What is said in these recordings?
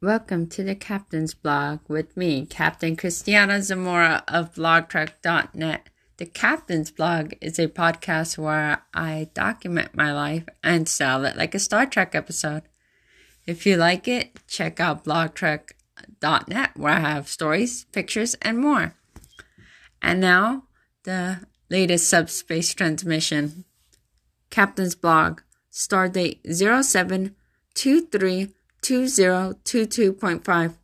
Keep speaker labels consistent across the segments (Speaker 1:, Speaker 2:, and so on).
Speaker 1: Welcome to the Captain's Blog with me, Captain Christiana Zamora of blogtrek.net. The Captain's Blog is a podcast where I document my life and sell it like a Star Trek episode. If you like it, check out blogtrek.net where I have stories, pictures, and more. And now, the latest subspace transmission. Captain's Blog, stardate 0723 2022.5.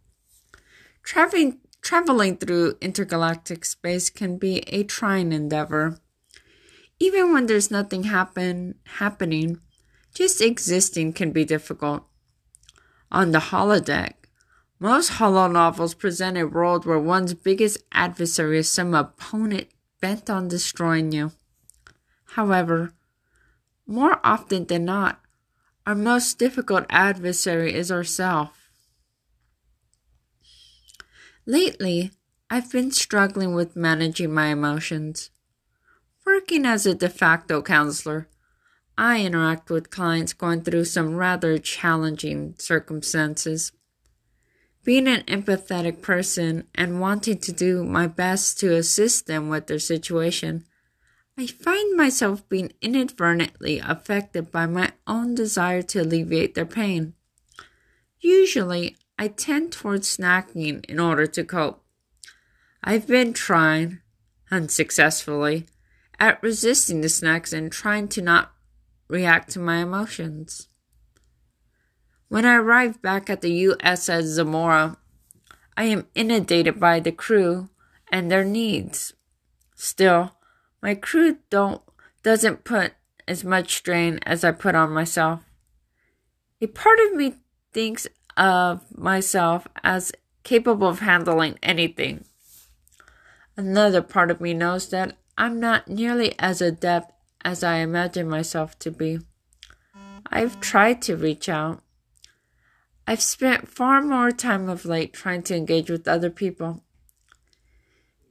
Speaker 1: Traveling, traveling through intergalactic space can be a trying endeavor. Even when there's nothing happen, happening, just existing can be difficult. On the holodeck, most holo novels present a world where one's biggest adversary is some opponent bent on destroying you. However, more often than not, our most difficult adversary is ourself. Lately, I've been struggling with managing my emotions. Working as a de facto counselor, I interact with clients going through some rather challenging circumstances. Being an empathetic person and wanting to do my best to assist them with their situation, I find myself being inadvertently affected by my own desire to alleviate their pain. Usually, I tend towards snacking in order to cope. I've been trying, unsuccessfully, at resisting the snacks and trying to not react to my emotions. When I arrive back at the USS Zamora, I am inundated by the crew and their needs. Still, my crew don't doesn't put as much strain as I put on myself. A part of me thinks of myself as capable of handling anything. Another part of me knows that I'm not nearly as adept as I imagine myself to be. I've tried to reach out. I've spent far more time of late trying to engage with other people.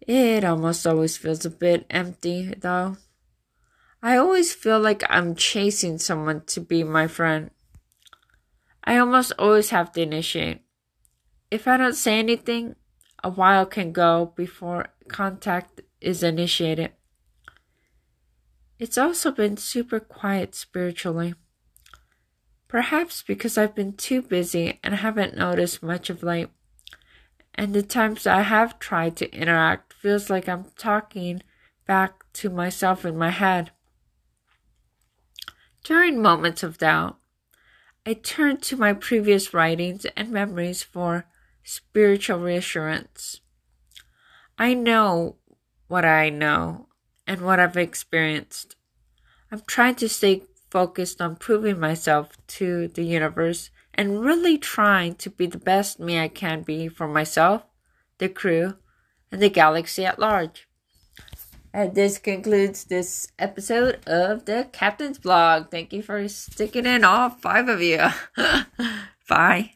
Speaker 1: It almost always feels a bit empty, though. I always feel like I'm chasing someone to be my friend. I almost always have to initiate. If I don't say anything, a while can go before contact is initiated. It's also been super quiet spiritually. Perhaps because I've been too busy and haven't noticed much of late and the times I have tried to interact feels like I'm talking back to myself in my head. During moments of doubt, I turn to my previous writings and memories for spiritual reassurance. I know what I know and what I've experienced. I'm trying to stay focused on proving myself to the universe and really trying to be the best me I can be for myself, the crew, and the galaxy at large. And this concludes this episode of the Captain's Blog. Thank you for sticking in, all five of you. Bye.